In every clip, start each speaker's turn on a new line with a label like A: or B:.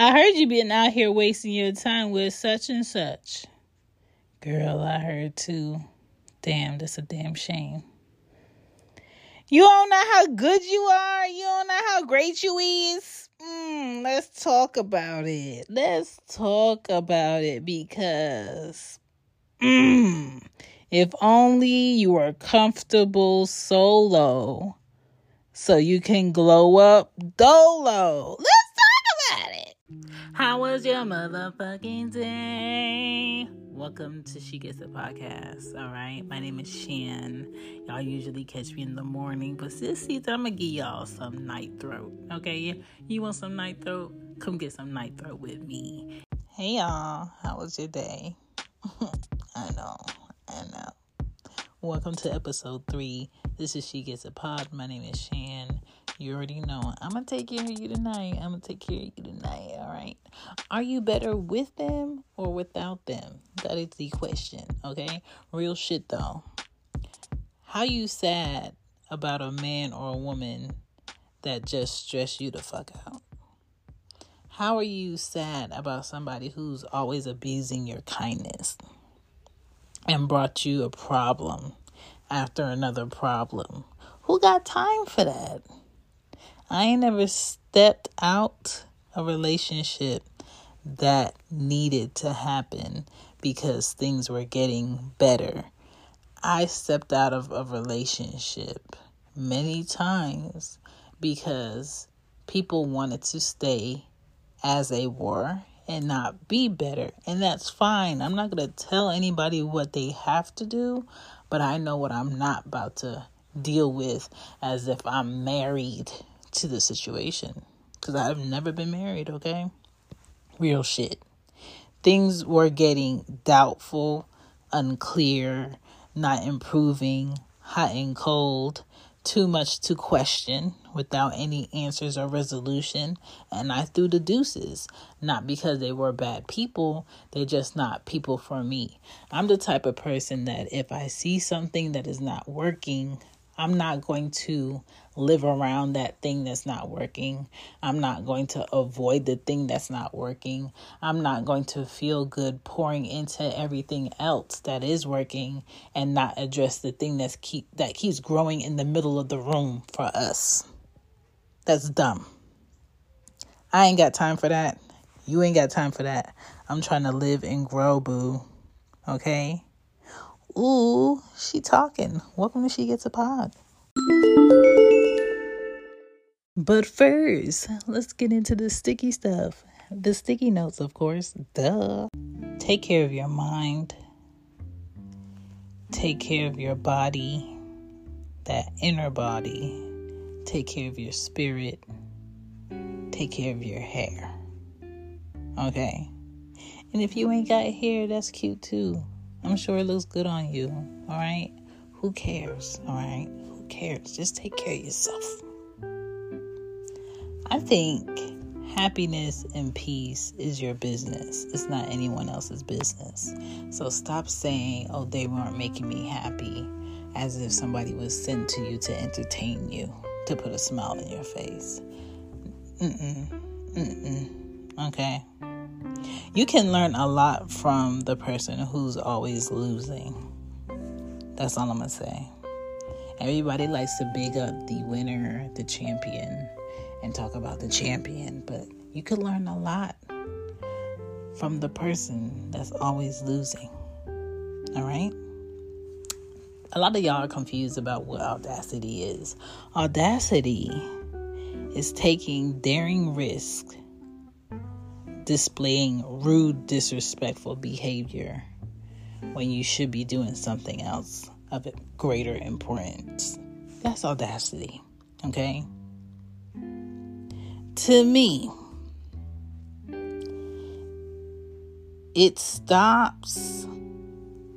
A: I heard you been out here wasting your time with such and such. Girl, I heard too. Damn, that's a damn shame. You don't know how good you are. You don't know how great you is. Mm, let's talk about it. Let's talk about it because mm, if only you were comfortable solo so you can glow up dolo. Let's. How was your motherfucking day? Welcome to She Gets It podcast. All right, my name is Shan. Y'all usually catch me in the morning, but this season I'm gonna give y'all some night throat. Okay, you want some night throat? Come get some night throat with me. Hey y'all, how was your day? I know, I know. Welcome to episode three. This is She Gets It Pod. My name is Shan. You already know. I'm gonna take care of you tonight. I'm gonna take care of you tonight. All right. Are you better with them or without them? That is the question. Okay. Real shit though. How you sad about a man or a woman that just stress you the fuck out? How are you sad about somebody who's always abusing your kindness? and brought you a problem after another problem. Who got time for that? I ain't never stepped out a relationship that needed to happen because things were getting better. I stepped out of a relationship many times because people wanted to stay as they were and not be better. And that's fine. I'm not going to tell anybody what they have to do, but I know what I'm not about to deal with as if I'm married to the situation. Because I've never been married, okay? Real shit. Things were getting doubtful, unclear, not improving, hot and cold too much to question without any answers or resolution. And I threw the deuces. Not because they were bad people, they're just not people for me. I'm the type of person that if I see something that is not working, I'm not going to live around that thing that's not working. I'm not going to avoid the thing that's not working. I'm not going to feel good pouring into everything else that is working and not address the thing that's keep that keeps growing in the middle of the room for us. That's dumb. I ain't got time for that. You ain't got time for that. I'm trying to live and grow, boo. Okay? Ooh, she talking. Welcome to She Gets It Pod. But first, let's get into the sticky stuff. The sticky notes, of course. Duh. Take care of your mind. Take care of your body, that inner body. Take care of your spirit. Take care of your hair. Okay? And if you ain't got hair, that's cute too. I'm sure it looks good on you. All right? Who cares? All right? Who cares? Just take care of yourself. I think happiness and peace is your business. It's not anyone else's business. So stop saying, oh, they weren't making me happy as if somebody was sent to you to entertain you, to put a smile on your face. Mm-mm. Mm-mm. Okay. You can learn a lot from the person who's always losing. That's all I'm going to say. Everybody likes to big up the winner, the champion, and talk about the champion, but you could learn a lot from the person that's always losing. All right? A lot of y'all are confused about what audacity is. Audacity is taking daring risks displaying rude, disrespectful behavior when you should be doing something else of greater importance. That's audacity, okay? To me, it stops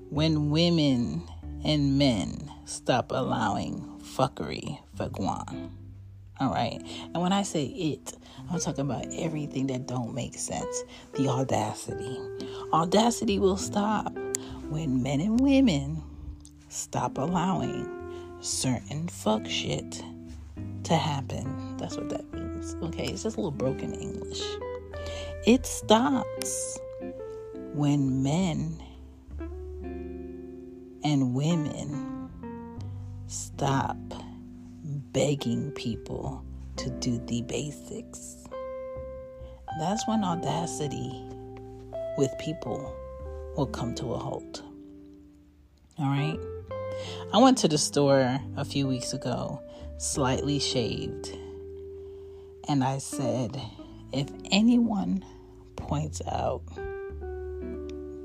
A: when women and men stop allowing fuckery for Guan. All right. And when I say it, I'm talking about everything that don't make sense. The audacity. Audacity will stop when men and women stop allowing certain fuck shit to happen. That's what that means. Okay, it's just a little broken English. It stops when men and women stop begging people to do the basics. That's when audacity with people will come to a halt. All right? I went to the store a few weeks ago, slightly shaved, and I said, if anyone points out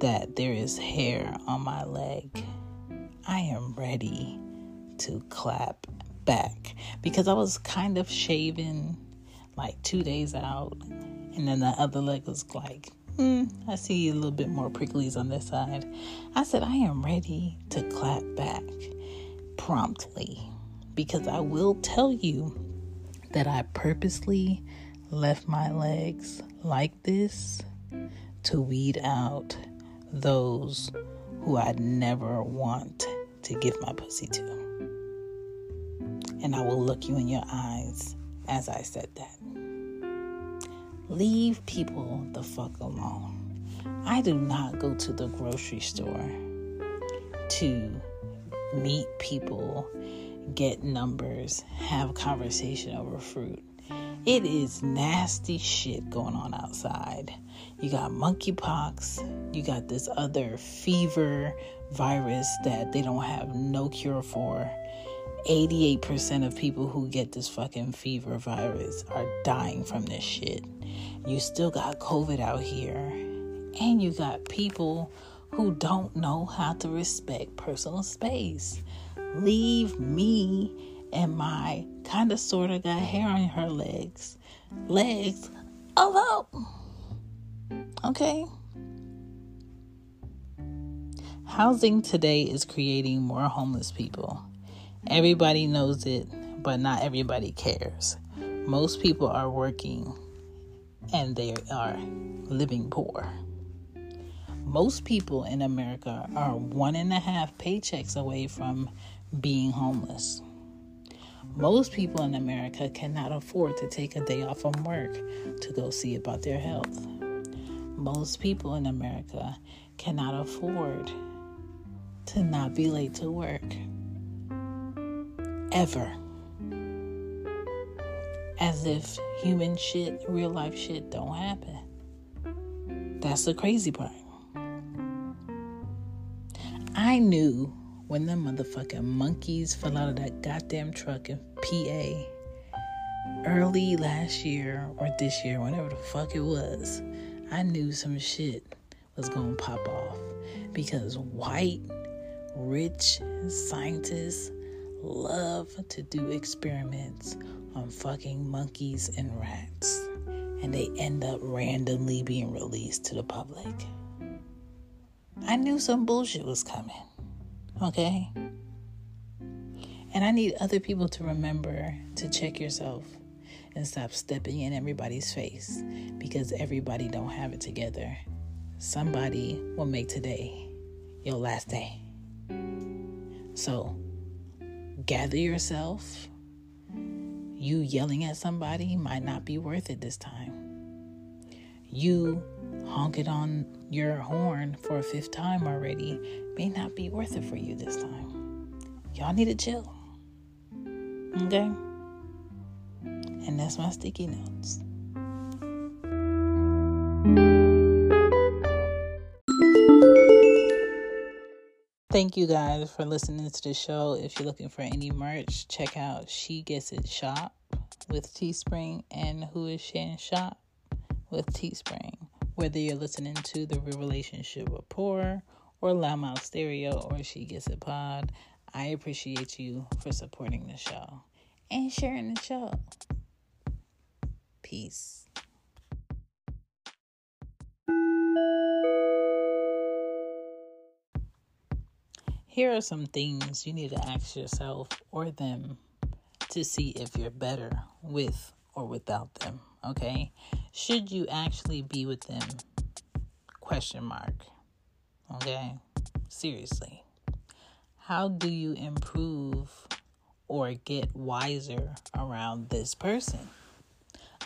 A: that there is hair on my leg, I am ready to clap back because I was kind of shaving like two days out, and then the other leg was like, mm, I see a little bit more pricklies on this side. I said, I am ready to clap back promptly because I will tell you that I purposely left my legs like this to weed out those who I'd never want to give my pussy to. And I will look you in your eyes as I said that. Leave people the fuck alone. I do not go to the grocery store to meet people, get numbers, have conversation over fruit. It is nasty shit going on outside. You got monkeypox, you got this other fever virus that they don't have no cure for. 88% of people who get this fucking fever virus are dying from this shit. You still got COVID out here. And you got people who don't know how to respect personal space. Leave me and my kind of sort of got hair on her legs. Legs alone. Okay. Housing today is creating more homeless people. Everybody knows it, but not everybody cares. Most people are working and they are living poor. Most people in America are one and a half paychecks away from being homeless. Most people in America cannot afford to take a day off from work to go see about their health. Most people in America cannot afford to not be late to work. Ever. As if human shit, real life shit don't happen. That's the crazy part. I knew when the motherfucking monkeys fell out of that goddamn truck in PA early last year or this year, whenever the fuck it was, I knew some shit was gonna pop off because white, rich scientists love to do experiments on fucking monkeys and rats, and they end up randomly being released to the public. I knew some bullshit was coming. Okay? And I need other people to remember to check yourself and stop stepping in everybody's face because everybody don't have it together. Somebody will make today your last day. So, gather yourself. You yelling at somebody might not be worth it this time. You honking on your horn for a fifth time already may not be worth it for you this time. Y'all need to chill. Okay? And that's my sticky notes. Thank you guys for listening to the show. If you're looking for any merch, check out She Gets It Shop with Teespring and Who Is Shan Shop with Teespring. Whether you're listening to the Real Relationship Rapport or Loudmouth Stereo or She Gets It Pod, I appreciate you for supporting the show and sharing the show. Peace. Here are some things you need to ask yourself or them to see if you're better with or without them, okay? Should you actually be with them? Question mark. Okay? Seriously. How do you improve or get wiser around this person?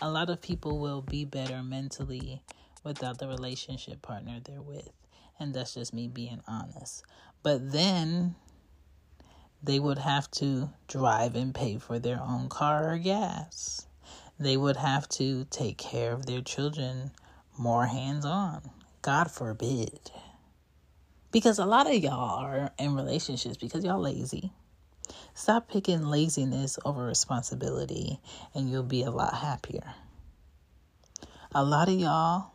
A: A lot of people will be better mentally without the relationship partner they're with. And that's just me being honest. But then they would have to drive and pay for their own car or gas. They would have to take care of their children more hands on. God forbid. Because a lot of y'all are in relationships because y'all lazy. Stop picking laziness over responsibility and you'll be a lot happier. A lot of y'all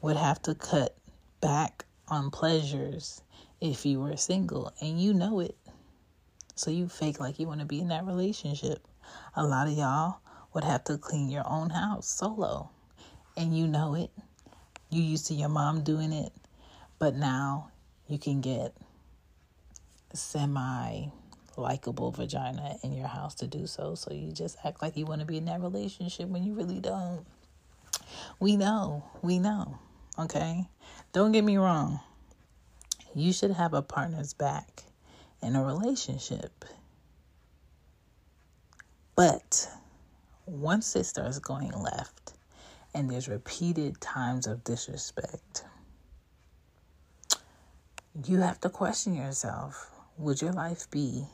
A: would have to cut back on pleasures if you were single and you know it. So you fake like you want to be in that relationship. A lot of y'all would have to clean your own house solo and you know it. You used to your mom doing it, but now you can get semi likable vagina in your house to do so. So you just act like you want to be in that relationship when you really don't. We know, we know, okay? Don't get me wrong. You should have a partner's back in a relationship. But once it starts going left and there's repeated times of disrespect, you have to question yourself would your life be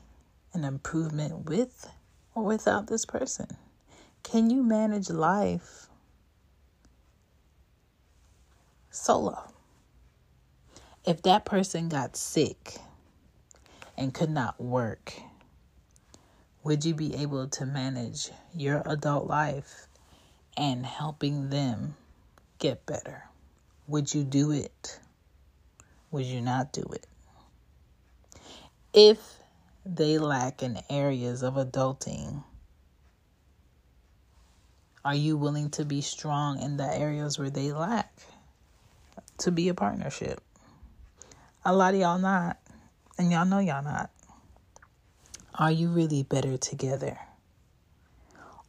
A: an improvement with or without this person? Can you manage life solo? If that person got sick and could not work, would you be able to manage your adult life and helping them get better? Would you do it? Would you not do it? If they lack in areas of adulting, are you willing to be strong in the areas where they lack to be a partnership? A lot of y'all not, and y'all know y'all not. Are you really better together?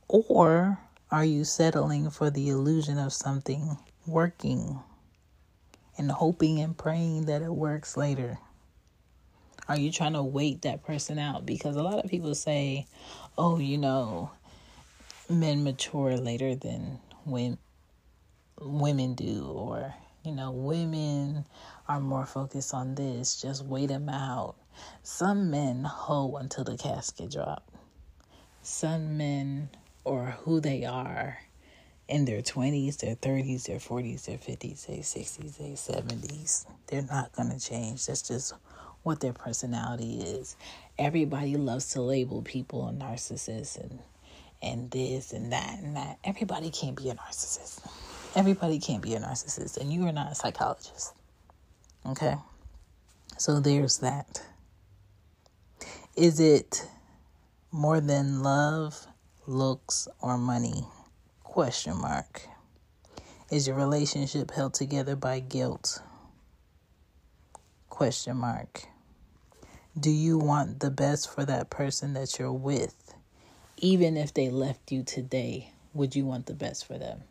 A: Or are you settling for the illusion of something working and hoping and praying that it works later? Are you trying to wait that person out? Because a lot of people say, oh, you know, men mature later than when women do, or, you know, women are more focused on this, just wait them out. Some men hoe until the casket drop. Some men, or who they are, in their 20s, their 30s, their 40s, their 50s, their 60s, their 70s. They're not going to change. That's just what their personality is. Everybody loves to label people a narcissist and and this and that and that. Everybody can't be a narcissist. Everybody can't be a narcissist, and you are not a psychologist. Okay? So there's that. Is it more than love, looks, or money? Question mark. Is your relationship held together by guilt? Question mark. Do you want the best for that person that you're with? Even if they left you today, would you want the best for them?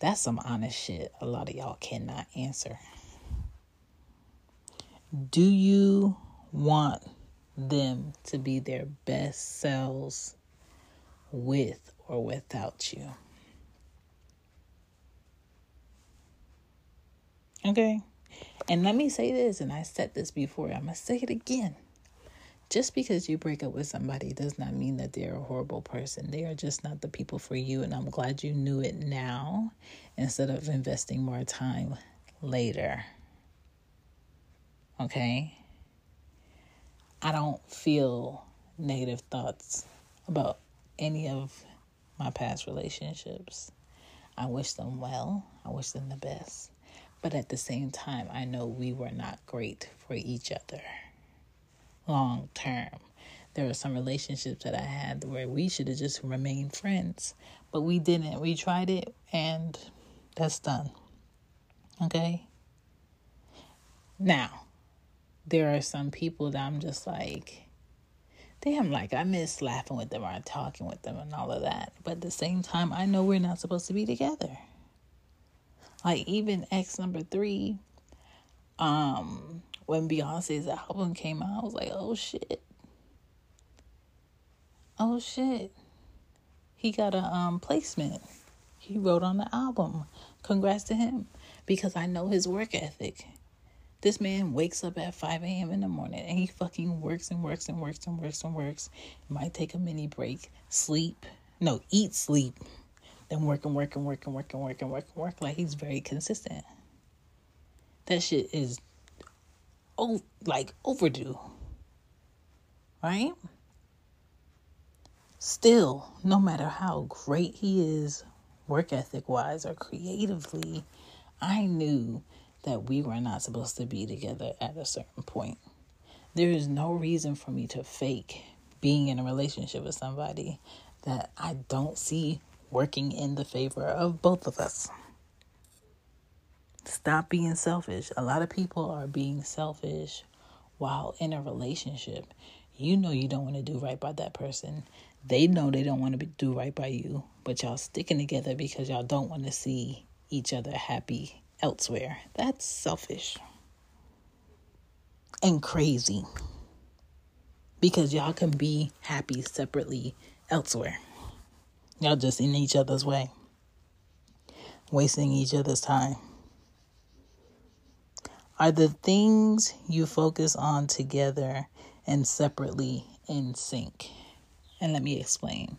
A: That's some honest shit a lot of y'all cannot answer. Do you want them to be their best selves with or without you? Okay. And let me say this, and I said this before, I'm going to say it again. Just because you break up with somebody does not mean that they're a horrible person. They are just not the people for you, and I'm glad you knew it now instead of investing more time later. Okay? I don't feel negative thoughts about any of my past relationships. I wish them well, I wish them the best. But at the same time, I know we were not great for each other long term. There were some relationships that I had where we should have just remained friends, but we didn't. We tried it and that's done. Okay? Now, there are some people that I'm just like, damn, like I miss laughing with them or talking with them and all of that. But at the same time, I know we're not supposed to be together. Like even X number three, um, when Beyonce's album came out, I was like, oh shit. Oh shit. He got a um placement. he wrote on the album. Congrats to him because I know his work ethic. This man wakes up at 5 a.m. in the morning and he fucking works and works and works and works and works. Might take a mini break, sleep, no, eat, sleep, then work and work and work and work and work and work and work. Like he's very consistent. That shit is oh like overdue. Right? Still, no matter how great he is work ethic wise or creatively, I knew that we were not supposed to be together at a certain point. There is no reason for me to fake being in a relationship with somebody that I don't see working in the favor of both of us. Stop being selfish. A lot of people are being selfish while in a relationship. You know you don't want to do right by that person. They know they don't want to do right by you, but y'all sticking together because y'all don't want to see each other happy elsewhere. That's selfish and crazy because y'all can be happy separately elsewhere. Y'all just in each other's way, wasting each other's time. Are the things you focus on together and separately in sync? And let me explain.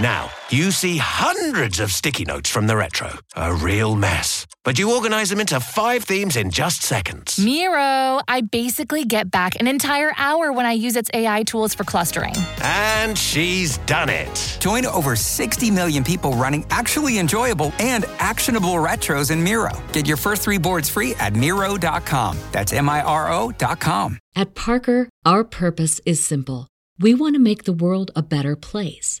B: Now, you see hundreds of sticky notes from the retro. A real mess. But you organize them into five themes in just seconds.
C: Miro, I basically get back an entire hour when I use its AI tools for clustering.
B: And she's done it.
D: Join over 60 million people running actually enjoyable and actionable retros in Miro. Get your first three boards free at Miro.com. That's M I R O.com.
E: At Parker, our purpose is simple. We want to make the world a better place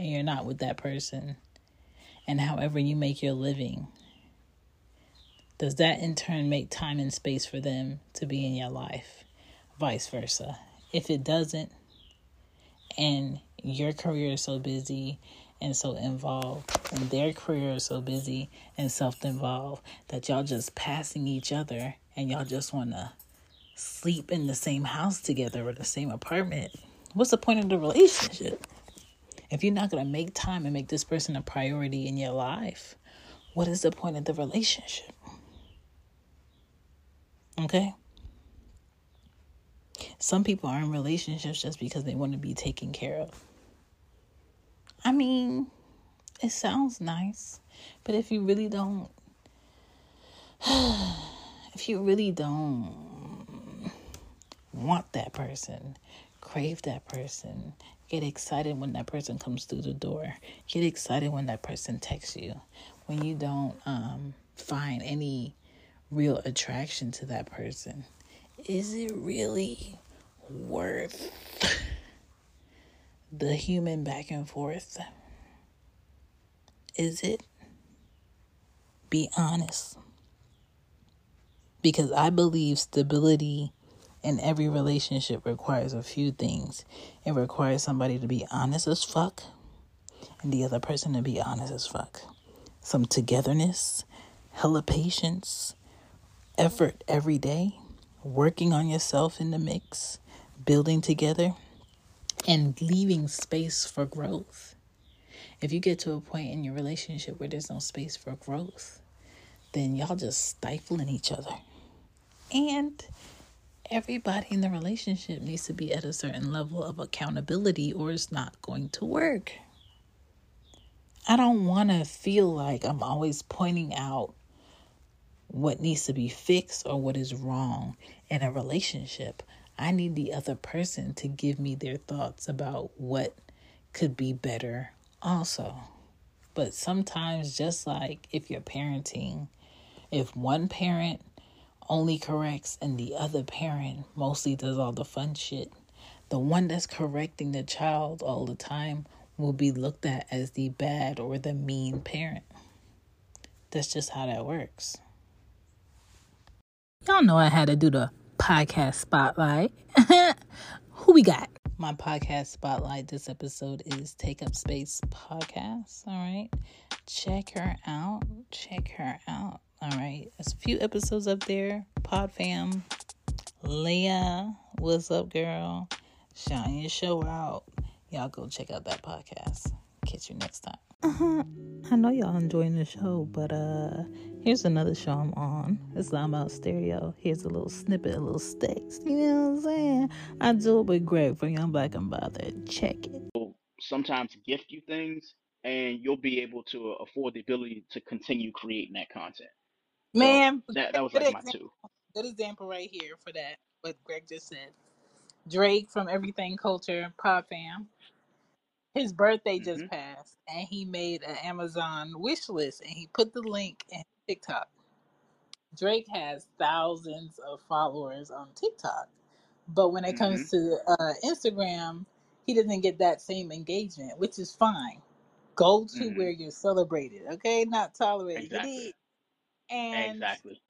A: and you're not with that person, and however you make your living, does that in turn make time and space for them to be in your life? Vice versa. If it doesn't, and your career is so busy and so involved, and their career is so busy and self involved that y'all just passing each other and y'all just want to sleep in the same house together or the same apartment, what's the point of the relationship? If you're not going to make time and make this person a priority in your life, what is the point of the relationship? Okay? Some people are in relationships just because they want to be taken care of. I mean, it sounds nice, but if you really don't, if you really don't want that person, crave that person, Get excited when that person comes through the door. Get excited when that person texts you. When you don't um, find any real attraction to that person. Is it really worth the human back and forth? Is it? Be honest. Because I believe stability in every relationship requires a few things. It requires somebody to be honest as fuck and the other person to be honest as fuck. Some togetherness, hella patience, effort every day, working on yourself in the mix, building together, and leaving space for growth. If you get to a point in your relationship where there's no space for growth, then y'all just stifling each other. And everybody in the relationship needs to be at a certain level of accountability or it's not going to work. I don't want to feel like I'm always pointing out what needs to be fixed or what is wrong in a relationship. I need the other person to give me their thoughts about what could be better also. But sometimes, just like if you're parenting, if one parent only corrects and the other parent mostly does all the fun shit, the one that's correcting the child all the time will be looked at as the bad or the mean parent. That's just how that works. Y'all know I had to do the podcast spotlight. Who we got? My podcast spotlight this episode is Take Up Space Podcast. All right. Check her out. Check her out. All right. There's a few episodes up there. Pod fam. Leah, what's up, girl? Shine your show out. Y'all go check out that podcast. Catch you next time. Uh-huh. I know y'all enjoying the show, but uh here's another show I'm on. It's Loud Mouth Stereo. Here's a little snippet, a little sticks. You know what I'm saying? I do it with Greg from Young Black and Bothered. Check it.
F: Sometimes gift you things, and you'll be able to afford the ability to continue creating that content. So
A: Man,
F: that that was
A: good
F: like my
A: example,
F: two.
A: good example right here for that, what Greg just said. Drake from Everything Culture, Pod Fam. His birthday just
F: hmm
A: passed, and he made an Amazon wish list, and he put the link in TikTok. Drake has thousands of followers on TikTok, but when it
F: hmm
A: comes to uh, Instagram, he doesn't get that same engagement, which is fine. Go to
F: hmm
A: where you're celebrated, okay? Not tolerated. You
F: Exactly.
A: dig? And
F: Exactly.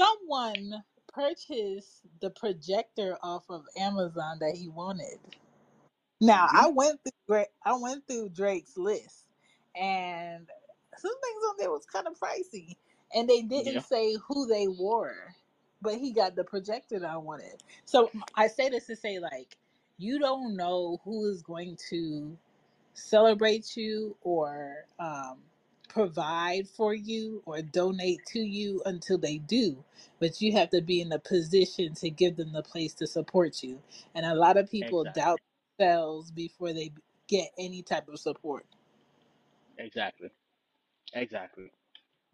A: someone purchased the projector off of Amazon that he wanted. Now
F: hmm
A: I went through I went through Drake's list, and some things on there was kind of pricey, and they didn't
F: Yeah.
A: say who they were, but he got the projector that I wanted. So I say this to say, like, you don't know who is going to celebrate you or um, provide for you or donate to you until they do. But you have to be in a position to give them the place to support you. And a lot of people
F: Exactly.
A: doubt themselves before they get any type of support.
F: Exactly. Exactly.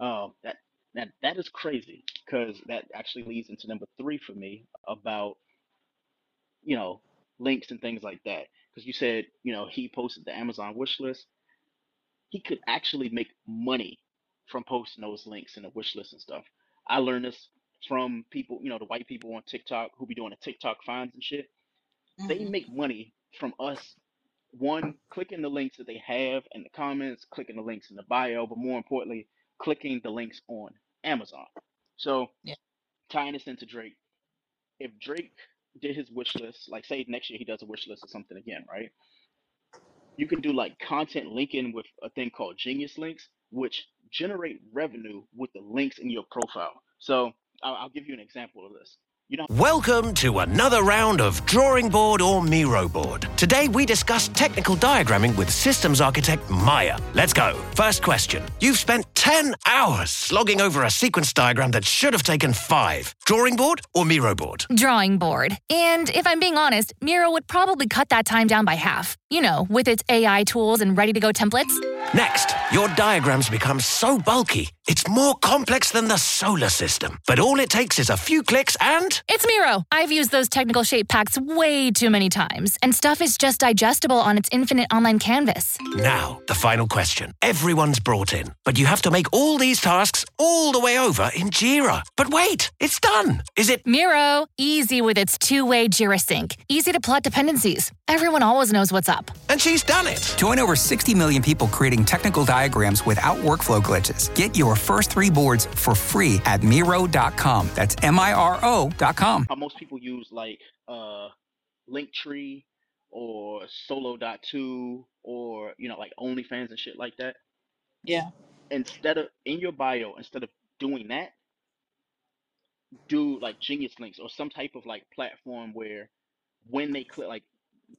F: Um, that that that is crazy because that actually leads into number three for me about you know links and things like that. Because you said you know he posted the Amazon wish list. He could actually make money from posting those links in the wish list and stuff. I learned this from people, you know, the white people on TikTok who be doing the TikTok finds and shit. They
A: hmm
F: make money from us one clicking the links that they have in the comments, clicking the links in the bio, but more importantly, clicking the links on Amazon. So
A: Yeah.
F: tying this into Drake, if Drake did his wish list, like say next year he does a wish list or something again, right? You can do like content linking with a thing called Genius Links, which generate revenue with the links in your profile. So I'll, I'll give you an example of this. You know,
B: Welcome to another round of Drawing Board or Miro Board. Today we discuss technical diagramming with systems architect Maya. Let's go. First question. You've spent 10 hours slogging over a sequence diagram that should have taken five. Drawing board or Miro board?
C: Drawing board. And if I'm being honest, Miro would probably cut that time down by half. You know, with its AI tools and ready to go templates.
B: Next, your diagrams become so bulky, it's more complex than the solar system. But all it takes is a few clicks and.
C: It's Miro. I've used those technical shape packs way too many times, and stuff is just digestible on its infinite online canvas.
B: Now, the final question. Everyone's brought in, but you have to make all these tasks all the way over in Jira. But wait, it's done. Is it?
C: Miro, easy with its two-way Jira sync, easy to plot dependencies. Everyone always knows what's up.
B: And she's done it.
D: Join over 60 million people creating technical diagrams without workflow glitches. Get your first three boards for free at Miro.com. That's M I R O.com.
F: how most people use like uh Linktree or Solo.to or you know like OnlyFans and shit like that.
A: Yeah.
F: Instead of in your bio, instead of doing that, do like Genius Links or some type of like platform where when they click like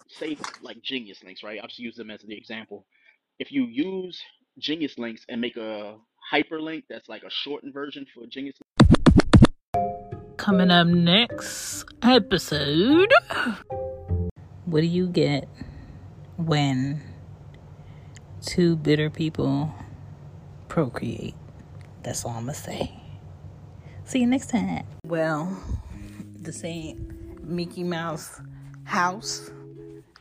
F: say like Genius Links, right? I'll just use them as the example. If you use Genius Links and make a hyperlink that's like a shortened version for Genius
A: Coming up next episode. What do you get when two bitter people procreate? That's all I'm gonna say. See you next time. Well, this ain't Mickey Mouse house,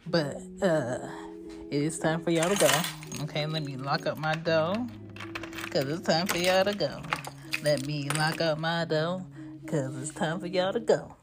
A: but uh it is time for y'all to go. Okay, let me lock up my door. Cause it's time for y'all to go. Let me lock up my door. Cause it's time for y'all to go.